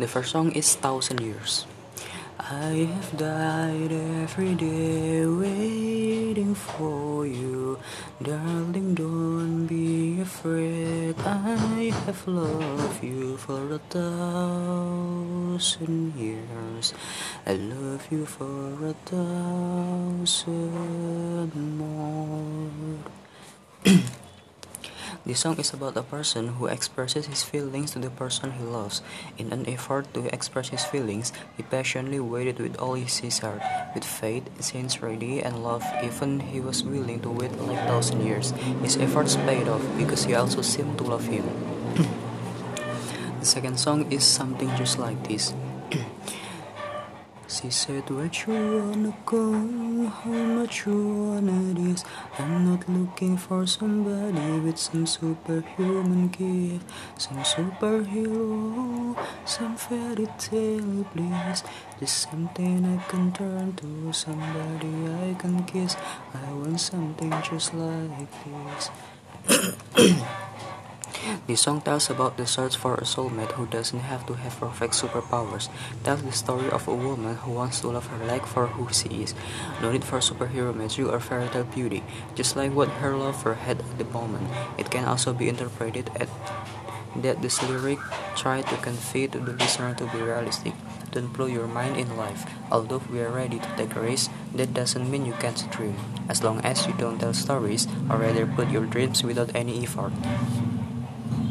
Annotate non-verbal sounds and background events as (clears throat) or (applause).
The first song is Thousand Years. I have died every day waiting for you. Darling, don't be afraid. I have loved you for a thousand years. I love you for a thousand This song is about a person who expresses his feelings to the person he loves. In an effort to express his feelings, he passionately waited with all his heart, with faith, sincerity, and love. Even he was willing to wait like thousand years. His efforts paid off because he also seemed to love him. (clears throat) the second song is something just like this. (clears throat) She said, Where you wanna go? How much you wanna this? I'm not looking for somebody with some superhuman gift, some superhero, some fairy tale bliss. Just something I can turn to, somebody I can kiss. I want something just like this. This song tells about the search for a soulmate who doesn't have to have perfect superpowers. Tells the story of a woman who wants to love her like for who she is. No need for superhero magic or fairy tale beauty. Just like what her lover had at the moment. It can also be interpreted at that this lyric try to convey to the listener to be realistic. Don't blow your mind in life. Although we are ready to take a risk, that doesn't mean you can't dream. As long as you don't tell stories, or rather put your dreams without any effort.